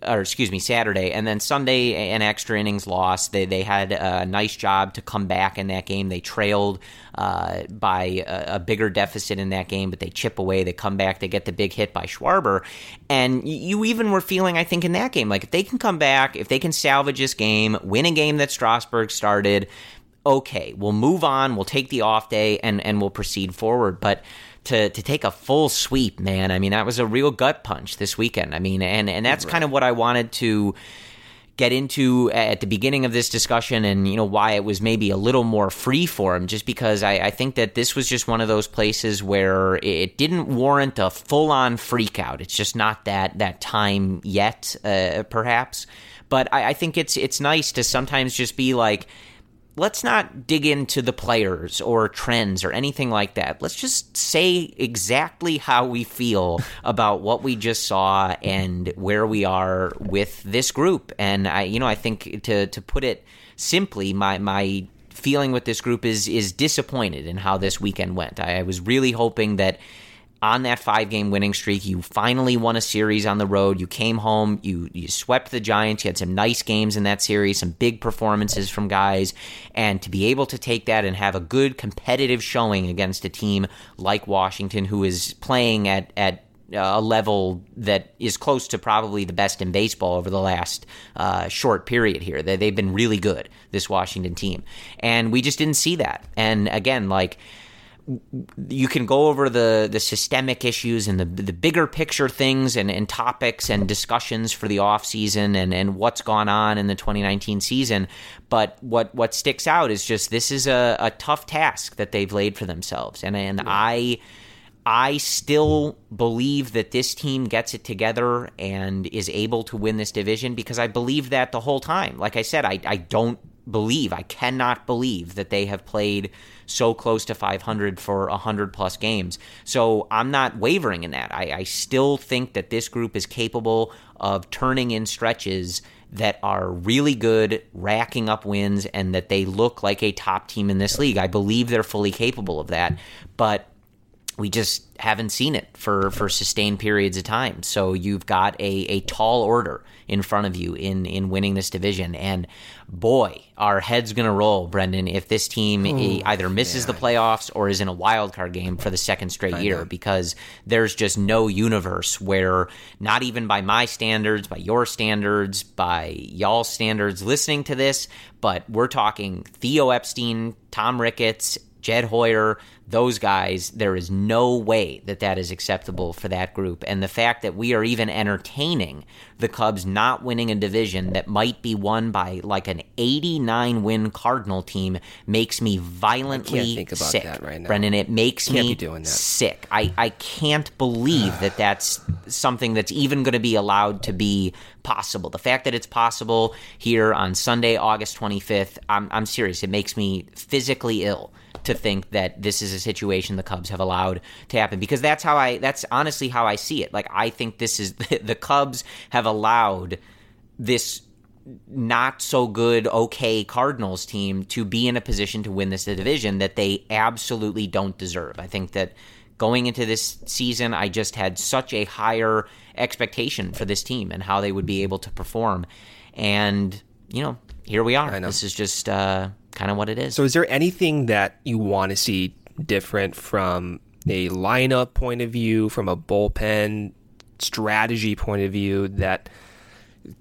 or excuse me, Saturday, and then Sunday an extra innings loss. They they had a nice job to come back in that game. They trailed uh, by a, a, bigger deficit in that game, but they chip away. They come back. They get the big hit by Schwarber, and you even were feeling, I think, in that game, like if they can come back, if they can salvage this game, win a game that Strasburg started. Okay, we'll move on. We'll take the off day and and we'll proceed forward. But to to take a full sweep, man. I mean, that was a real gut punch this weekend. I mean, and and that's right. kind of what I wanted to get into at the beginning of this discussion and you know why it was maybe a little more free for him just because I, I, think that this was just one of those places where it didn't warrant a full-on freak out it's just not that that time yet uh, perhaps but I, I think it's it's nice to sometimes just be like let's not dig into the players or trends or anything like that. Let's just say exactly how we feel [LAUGHS] about what we just saw and where we are with this group. And I, you know, I think to to put it simply, my my feeling with this group is is disappointed in how this weekend went. I, I was really hoping that on that five game winning streak. You finally won a series on the road. You came home. You you swept the Giants. You had some nice games in that series, some big performances from guys, and to be able to take that and have a good competitive showing against a team like Washington, who is playing at at a level that is close to probably the best in baseball over the last uh, short period here. They, they've been really good, this Washington team. And we just didn't see that. And again, like, you can go over the, the systemic issues and the, the bigger picture things and, and topics and discussions for the off season and, and what's gone on in the 2019 season. But what, what sticks out is just this is a, a tough task that they've laid for themselves. And, and yeah. I, I still believe that this team gets it together and is able to win this division because I believe that the whole time. Like I said, I, I don't believe, I cannot believe that they have played so close to 500 for 100 plus games. So I'm not wavering in that. I, I still think that this group is capable of turning in stretches that are really good, racking up wins, and that they look like a top team in this league. I believe they're fully capable of that, but we just haven't seen it for, for sustained periods of time. So you've got a, a tall order in front of you in, in winning this division. And boy, our head's going to roll, Brendan, if this team Ooh, either misses man. the playoffs or is in a wild card game for the second straight I year know. because there's just no universe where, not even by my standards, by your standards, by y'all standards listening to this, but we're talking Theo Epstein, Tom Ricketts, Jed Hoyer, those guys, there is no way that that is acceptable for that group. And the fact that we are even entertaining the Cubs not winning a division that might be won by like an 89 win Cardinal team makes me violently sick. Right Brendan, it makes me sick. I, I can't believe that that's something that's even going to be allowed to be possible. The fact that it's possible here on Sunday, August 25th, I'm, I'm serious. It makes me physically ill to think that this is a situation the Cubs have allowed to happen because that's how I that's honestly how I see it. Like I think this is [LAUGHS] the Cubs have allowed this not so good okay Cardinals team to be in a position to win this division that they absolutely don't deserve. I think that going into this season I just had such a higher expectation for this team and how they would be able to perform and you know here we are. This is just uh, kind of what it is. So, is there anything that you want to see different from a lineup point of view, from a bullpen strategy point of view that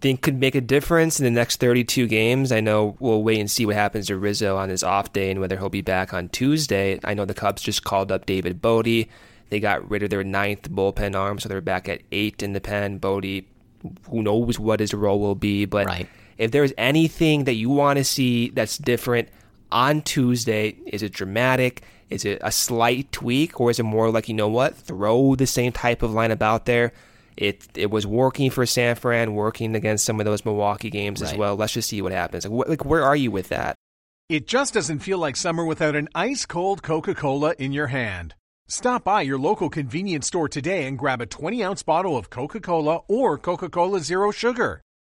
think could make a difference in the next 32 games? I know we'll wait and see what happens to Rizzo on his off day and whether he'll be back on Tuesday. I know the Cubs just called up David Bote. They got rid of their ninth bullpen arm, so they're back at eight in the pen. Bote, who knows what his role will be, but. Right if there's anything that you want to see that's different on Tuesday, is it dramatic? Is it a slight tweak, or is it more like you know what? Throw the same type of lineup out there. It it was working for San Fran, working against some of those Milwaukee games right. as well. Let's just see what happens. Like, wh- like, where are you with that? It just doesn't feel like summer without an ice cold Coca Cola in your hand. Stop by your local convenience store today and grab a 20 ounce bottle of Coca Cola or Coca Cola Zero Sugar.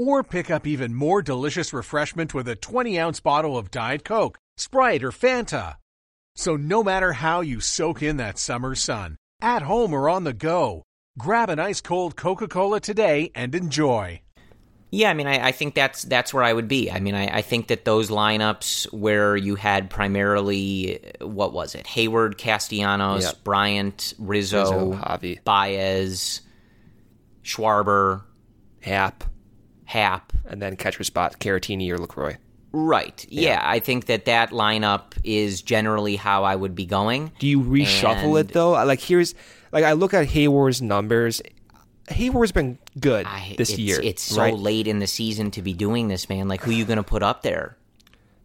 Or pick up even more delicious refreshment with a 20 ounce bottle of Diet Coke, Sprite, or Fanta. So, no matter how you soak in that summer sun, at home or on the go, grab an ice cold Coca Cola today and enjoy. Yeah, I mean, I, I, think that's that's where I would be. I mean, I, I, think that those lineups where you had primarily uh, what was it, Heyward, Castellanos, yep. Bryant, Rizzo, Rizzo Javy. Baez, Schwarber, Happ, Happ, and then catcher spot Caratini or Lucroy. Right. Yeah. yeah. I think that that lineup is generally how I would be going. Do you reshuffle and it though? Like here's like I look at Heyward's numbers. Heyward's been good I, this it's, year. It's so right? late in the season to be doing this, man. Like who are you going to put up there?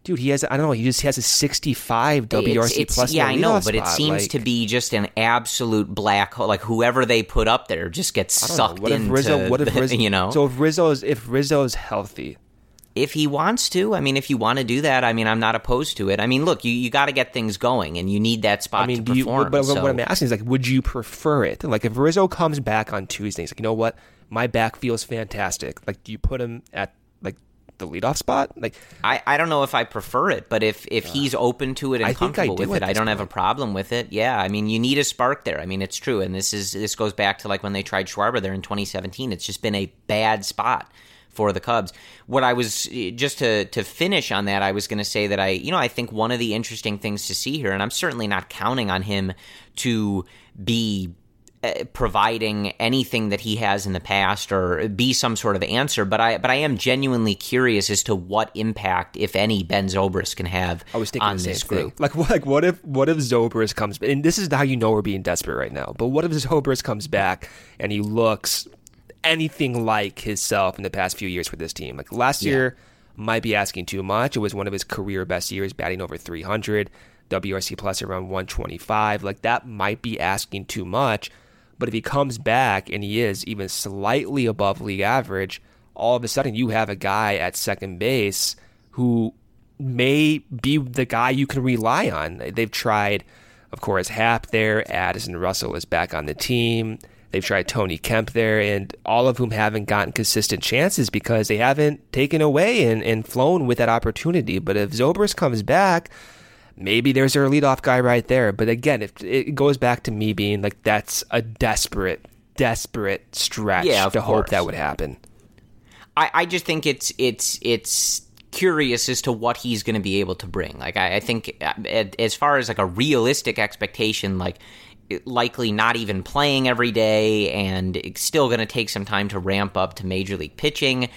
Dude, he has I don't know, he just has a 65 WRC it's, it's, plus. Yeah, I know, but spot. it seems like, to be just an absolute black hole. Like whoever they put up there just gets sucked what into. If Rizzo, what if Rizzo, [LAUGHS] you know? So if Rizzo's if Rizzo's healthy, if he wants to, I mean, if you want to do that, I mean, I'm not opposed to it. I mean, look, you, you got to get things going, and you need that spot I mean, to perform. You, but so. what I'm asking is, like, would you prefer it? Like, if Rizzo comes back on Tuesday, he's like, you know what, my back feels fantastic. Like, do you put him at the leadoff spot? Like, I, I don't know if I prefer it, but if if uh, he's open to it and I comfortable with it, I don't point. have a problem with it. Yeah, I mean, you need a spark there. I mean, it's true, and this is this goes back to like when they tried Schwarber there in 2017. It's just been a bad spot for the Cubs. What I was just to to finish on that, I was going to say that I, you know, I think one of the interesting things to see here, and I'm certainly not counting on him to be Uh, providing anything that he has in the past or be some sort of answer but I but I am genuinely curious as to what impact if any Ben Zobrist can have I was thinking on this group. Thing. Like [LAUGHS] what like what if what if Zobrist comes and this is how you know we're being desperate right now. But what if Zobrist comes back and he looks anything like himself in the past few years for this team. Like last yeah. year, might be asking too much. It was one of his career best years, batting over 300, WRC plus around 125. Like that might be asking too much. But if he comes back and he is even slightly above league average, all of a sudden you have a guy at second base who may be the guy you can rely on. They've tried, of course, Happ there. Addison Russell is back on the team. They've tried Tony Kemp there, and all of whom haven't gotten consistent chances because they haven't taken away and, and flown with that opportunity. But if Zobrist comes back, maybe there's their leadoff guy right there. But again, if it goes back to me being like that's a desperate, desperate stretch yeah, to course. hope that would happen. I, I just think it's it's it's curious as to what he's going to be able to bring. Like I, I think uh, as far as like a realistic expectation, like likely not even playing every day and it's still going to take some time to ramp up to major league pitching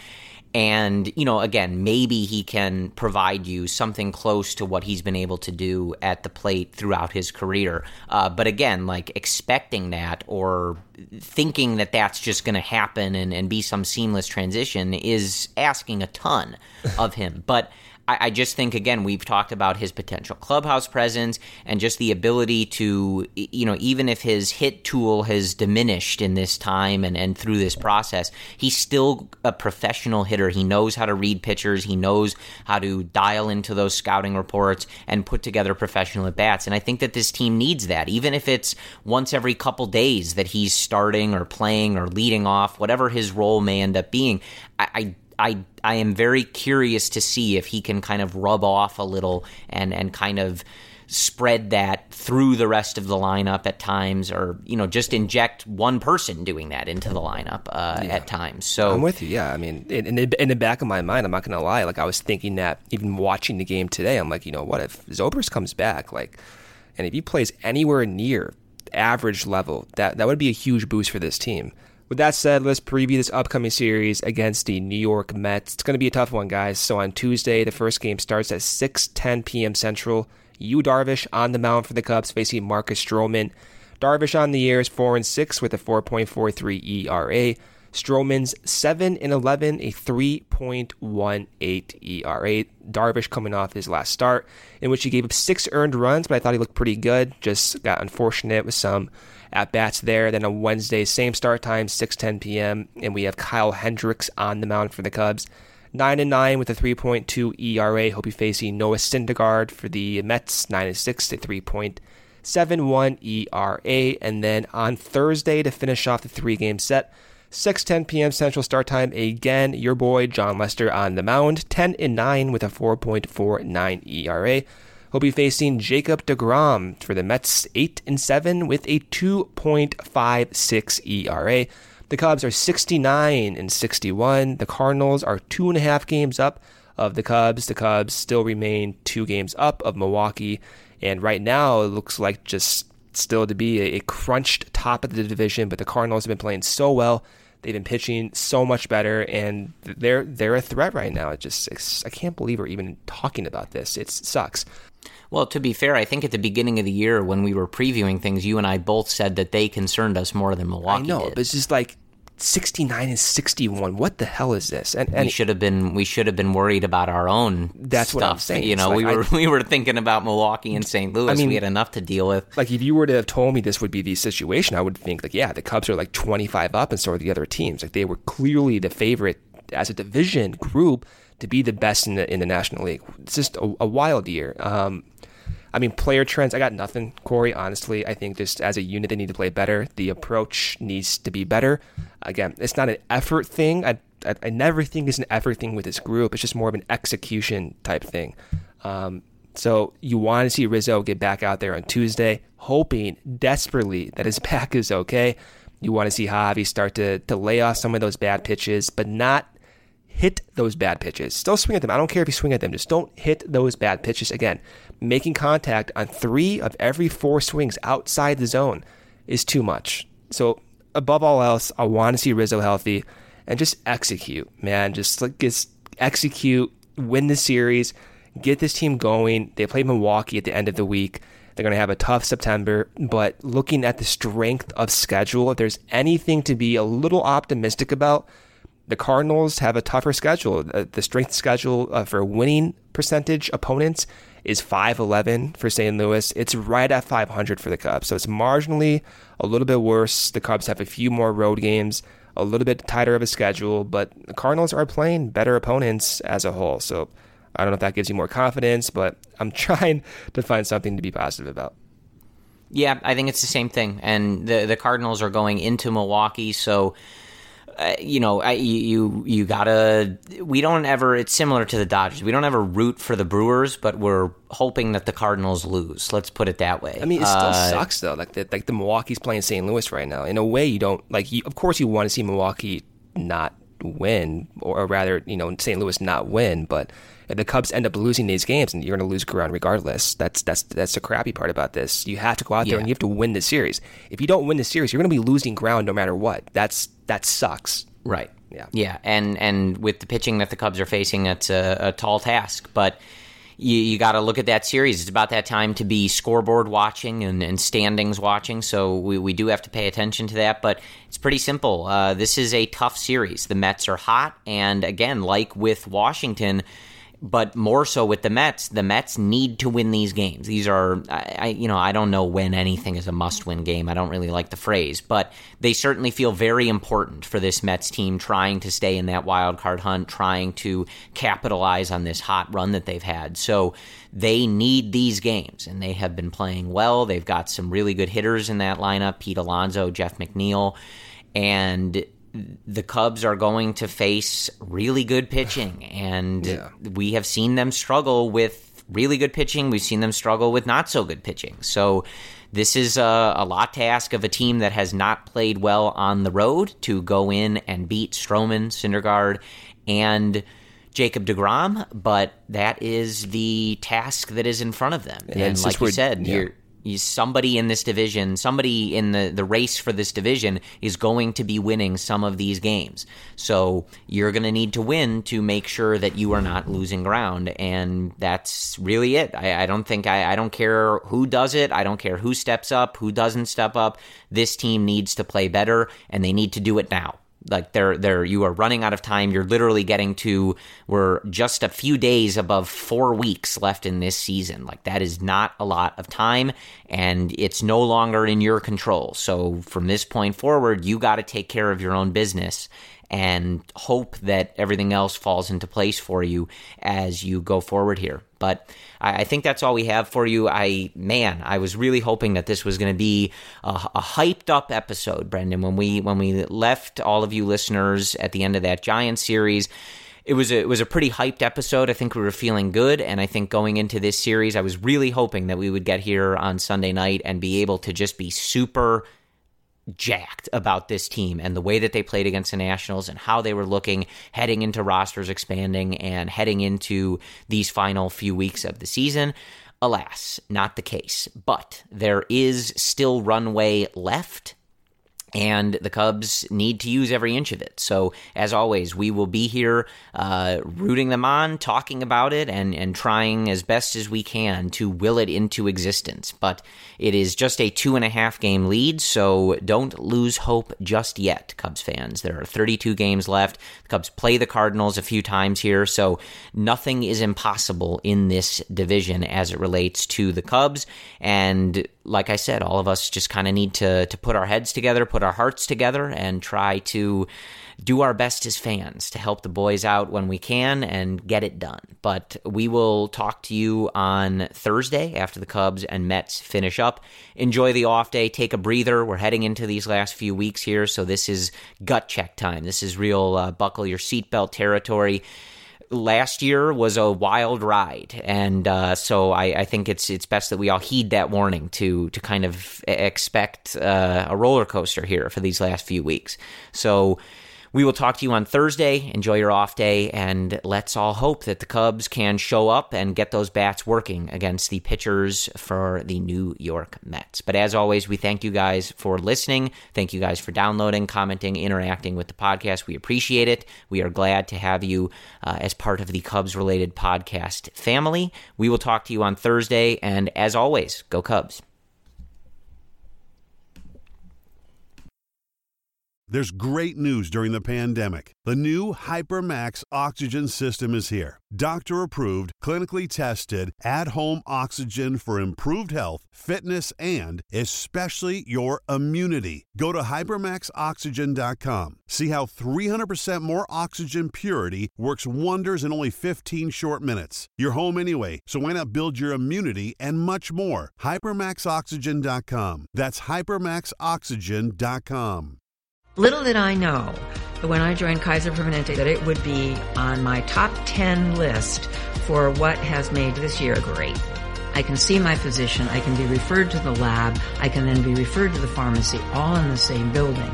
and, you know, again, maybe he can provide you something close to what he's been able to do at the plate throughout his career. Uh, but again, like expecting that or thinking that that's just going to happen and, and be some seamless transition is asking a ton of him. But I, I just think again we've talked about his potential clubhouse presence and just the ability to you know even if his hit tool has diminished in this time and, and through this process he's still a professional hitter. He knows how to read pitchers. He knows how to dial into those scouting reports and put together professional at bats. And I think that this team needs that. Even if it's once every couple days that he's starting or playing or leading off whatever his role may end up being I, I I I am very curious to see if he can kind of rub off a little and and kind of spread that through the rest of the lineup at times or you know just inject one person doing that into the lineup uh, yeah. at times. So i'm with you yeah. I mean in, in, the, in, the, back of my mind i'm not gonna lie like i was thinking that even watching the game today i'm like you know what if Zobrist comes back? Like and if he plays anywhere near average level that that would be a huge boost for this team with that said, let's preview this upcoming series against the New York Mets. It's going to be a tough one, guys. So on Tuesday, the first game starts at 6:10 p.m. Central. Yu Darvish on the mound for the Cubs facing Marcus Stroman. Darvish on the year is 4 and 6 with a 4.43 ERA. Stroman's 7 and 11, a 3.18 ERA. Darvish coming off his last start, in which he gave up six earned runs, but I thought he looked pretty good. Just got unfortunate with some at bats there. Then on Wednesday, same start time, 6:10 p.m., and we have Kyle Hendricks on the mound for the Cubs. 9 and 9 with a 3.2 ERA. He'll be facing Noah Syndergaard for the Mets, 9 and 6 to 3.71 ERA. And then on Thursday to finish off the three game set, 6:10 p.m. Central Start Time. Again, your boy Jon Lester on the mound, 10 and 9 with a 4.49 ERA. He'll be facing Jacob DeGrom for the Mets 8 and 7 with a 2.56 ERA. The Cubs are 69 and 61. The Cardinals are two and a half games up of the Cubs. The Cubs still remain two games up of Milwaukee. And right now, it looks like just still to be a, crunched top of the division, but the Cardinals have been playing so well. They've been pitching so much better, and they're they're a threat right now. It just I can't believe we're even talking about this. It sucks. Well, to be fair, I think at the beginning of the year when we were previewing things, you and I both said that they concerned us more than Milwaukee. I know, did. but it's just like 69 and 61. What the hell is this? And, and we should have been we should have been worried about our own. That's stuff. what I'm saying. You know, like, we were I, [LAUGHS] we were thinking about Milwaukee and St. Louis. I mean, we had enough to deal with. Like if you were to have told me this would be the situation, I would think like, yeah, the Cubs are like 25 up, and so are the other teams. Like they were clearly the favorite as a division group to be the best in the in the National League. It's just a, a wild year. Um, I mean, player trends, I got nothing, Corey. Honestly, I think just as a unit, they need to play better. The approach needs to be better. Again, it's not an effort thing. I, I, I never think it's an effort thing with this group. It's just more of an execution type thing. Um, so you want to see Rizzo get back out there on Tuesday, hoping desperately that his [LAUGHS] back is okay. You want to see Javy start to, to lay off some of those bad pitches, but not hit those bad pitches. Still swing at them. I don't care if you swing at them. Just don't hit those bad pitches. Again, making contact on three of every four swings outside the zone is too much. So, above all else, I want to see Rizzo healthy and just execute, man. Just like just execute, win the series, get this team going. They play Milwaukee at the end of the week. They're going to have a tough September, but looking at the strength of schedule, if there's anything to be a little optimistic about, the Cardinals have a tougher schedule. Uh, the strength schedule uh, for winning percentage opponents is 511 for St. Louis. It's right at 500 for the Cubs. So it's marginally a little bit worse. The Cubs have a few more road games, a little bit tighter of a schedule, but the Cardinals are playing better opponents as a whole. So I don't know if that gives you more confidence, but I'm [LAUGHS] trying to find something to be positive about. Yeah, I think it's the same thing. And the the Cardinals are going into Milwaukee, so uh, you know, I, you you gotta. We don't ever. It's similar to the Dodgers. We don't ever root for the Brewers, but we're hoping that the Cardinals lose. Let's put it that way. I mean, it still uh, sucks though. Like the, like the Milwaukee's playing St. Louis right now. In a way, you don't like. You, of course, you want to see Milwaukee not win, or, or rather, you know, St. Louis not win. But if the Cubs end up losing these games, and you're going to lose ground regardless. That's that's that's the crappy part about this. You have to go out there yeah. and you have to win the series. If you don't win the series, you're going to be losing ground no matter what. That's that sucks. Right. Yeah. Yeah. And and with the pitching that the Cubs are facing, it's a, a tall task. But you, you got to look at that series. It's about that time to be scoreboard watching and, and standings watching. So we, we do have to pay attention to that. But it's pretty simple. Uh, this is a tough series. The Mets are hot. And again, like with Washington, but more so with the Mets, the Mets need to win these games. These are, I, you know, I don't know when anything is a must-win game. I don't really like the phrase, but they certainly feel very important for this Mets team trying to stay in that wild card hunt, trying to capitalize on this hot run that they've had. So they need these games, and they have been playing well. They've got some really good hitters in that lineup: Pete Alonso, Jeff McNeil, and the Cubs are going to face really good pitching, and yeah. we have seen them struggle with really good pitching. We've seen them struggle with not so good pitching. So this is a, a, lot to ask of a team that has not played well on the road to go in and beat Stroman, Syndergaard, and Jacob DeGrom, but that is the task that is in front of them. And, and like you said, yeah. you're somebody in this division, somebody in the, the race for this division is going to be winning some of these games. So you're going to need to win to make sure that you are not losing ground. And that's really it. I, I don't think I, I don't care who does it. I don't care who steps up, who doesn't step up. This team needs to play better and they need to do it now like they're they're you are running out of time. You're literally getting to we're just a few days above 4 weeks left in this season. Like that is not a lot of time and it's no longer in your control. So from this point forward you got to take care of your own business and hope that everything else falls into place for you as you go forward here. But I, think that's all we have for you. I man, I was really hoping that this was going to be a, a, hyped up episode, Brendan. When we when we left all of you listeners at the end of that Giant series. It was a, it was a pretty hyped episode. I think we were feeling good, and I think going into this series, I was really hoping that we would get here on Sunday night and be able to just be super jacked about this team and the way that they played against the Nationals and how they were looking heading into rosters expanding and heading into these final few weeks of the season. Alas, not the case. But there is still runway left and the Cubs need to use every inch of it. So, as always, we will be here uh, rooting them on, talking about it, and, and trying as best as we can to will it into existence. But it is just a two and a half game lead, so don't lose hope just yet, Cubs fans. There are 32 games left. The Cubs play the Cardinals a few times here, so nothing is impossible in this division as it relates to the Cubs. And like I said, all of us just kind of need to to put our heads together, put our hearts together, and try to do our best as fans to help the boys out when we can and get it done. But we will talk to you on Thursday after the Cubs and Mets finish up. Enjoy the off day, take a breather. We're heading into these last few weeks here, so this is gut check time. This is real uh, buckle your seatbelt territory last year was a wild ride, and uh, so I, I, think it's it's best that we all heed that warning to to kind of expect uh, a roller coaster here for these last few weeks. So we will talk to you on Thursday. Enjoy your off day, and let's all hope that the Cubs can show up and get those bats working against the pitchers for the New York Mets. But as always, we thank you guys for listening. Thank you guys for downloading, commenting, interacting with the podcast. We appreciate it. We are glad to have you uh, as part of the Cubs related podcast family. We will talk to you on Thursday, and as always, go Cubs. There's great news during the pandemic. The new HyperMax oxygen system is here. Doctor approved, clinically tested, at home oxygen for improved health, fitness, and especially your immunity. Go to hypermaxoxygen.com. See how 300% more oxygen purity works wonders in only 15 short minutes. You're home anyway, so why not build your immunity and much more? Hypermaxoxygen.com. That's hypermaxoxygen.com. Little did I know that when I joined Kaiser Permanente that it would be on my top 10 list for what has made this year great. I can see my physician, I can be referred to the lab, I can then be referred to the pharmacy, all in the same building.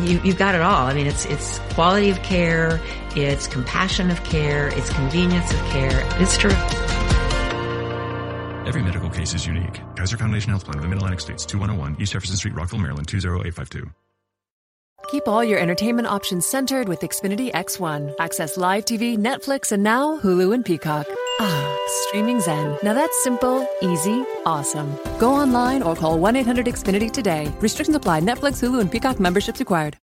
You, you've got it all. I mean, it's, it's quality of care, it's compassion of care, it's convenience of care. It's terrific. Every medical case is unique. Kaiser Foundation Health Plan of the Mid-Atlantic States, 2101 East Jefferson Street, Rockville, Maryland, 20852. Keep all your entertainment options centered with Xfinity X1. Access live TV, Netflix, and now Hulu and Peacock. Ah, streaming Zen. Now that's simple, easy, awesome. Go online or call 1 800 Xfinity today. Restrictions apply. Netflix, Hulu, and Peacock memberships required.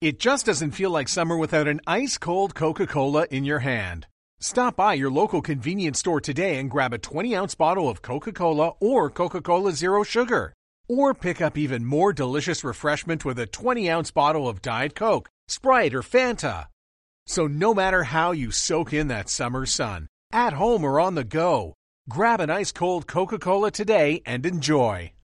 It just doesn't feel like summer without an ice cold Coca Cola in your hand. Stop by your local convenience store today and grab a 20 ounce bottle of Coca Cola or Coca Cola Zero Sugar. Or pick up even more delicious refreshment with a 20 ounce bottle of Diet Coke, Sprite, or Fanta. So, no matter how you soak in that summer sun, at home or on the go, grab an ice cold Coca Cola today and enjoy.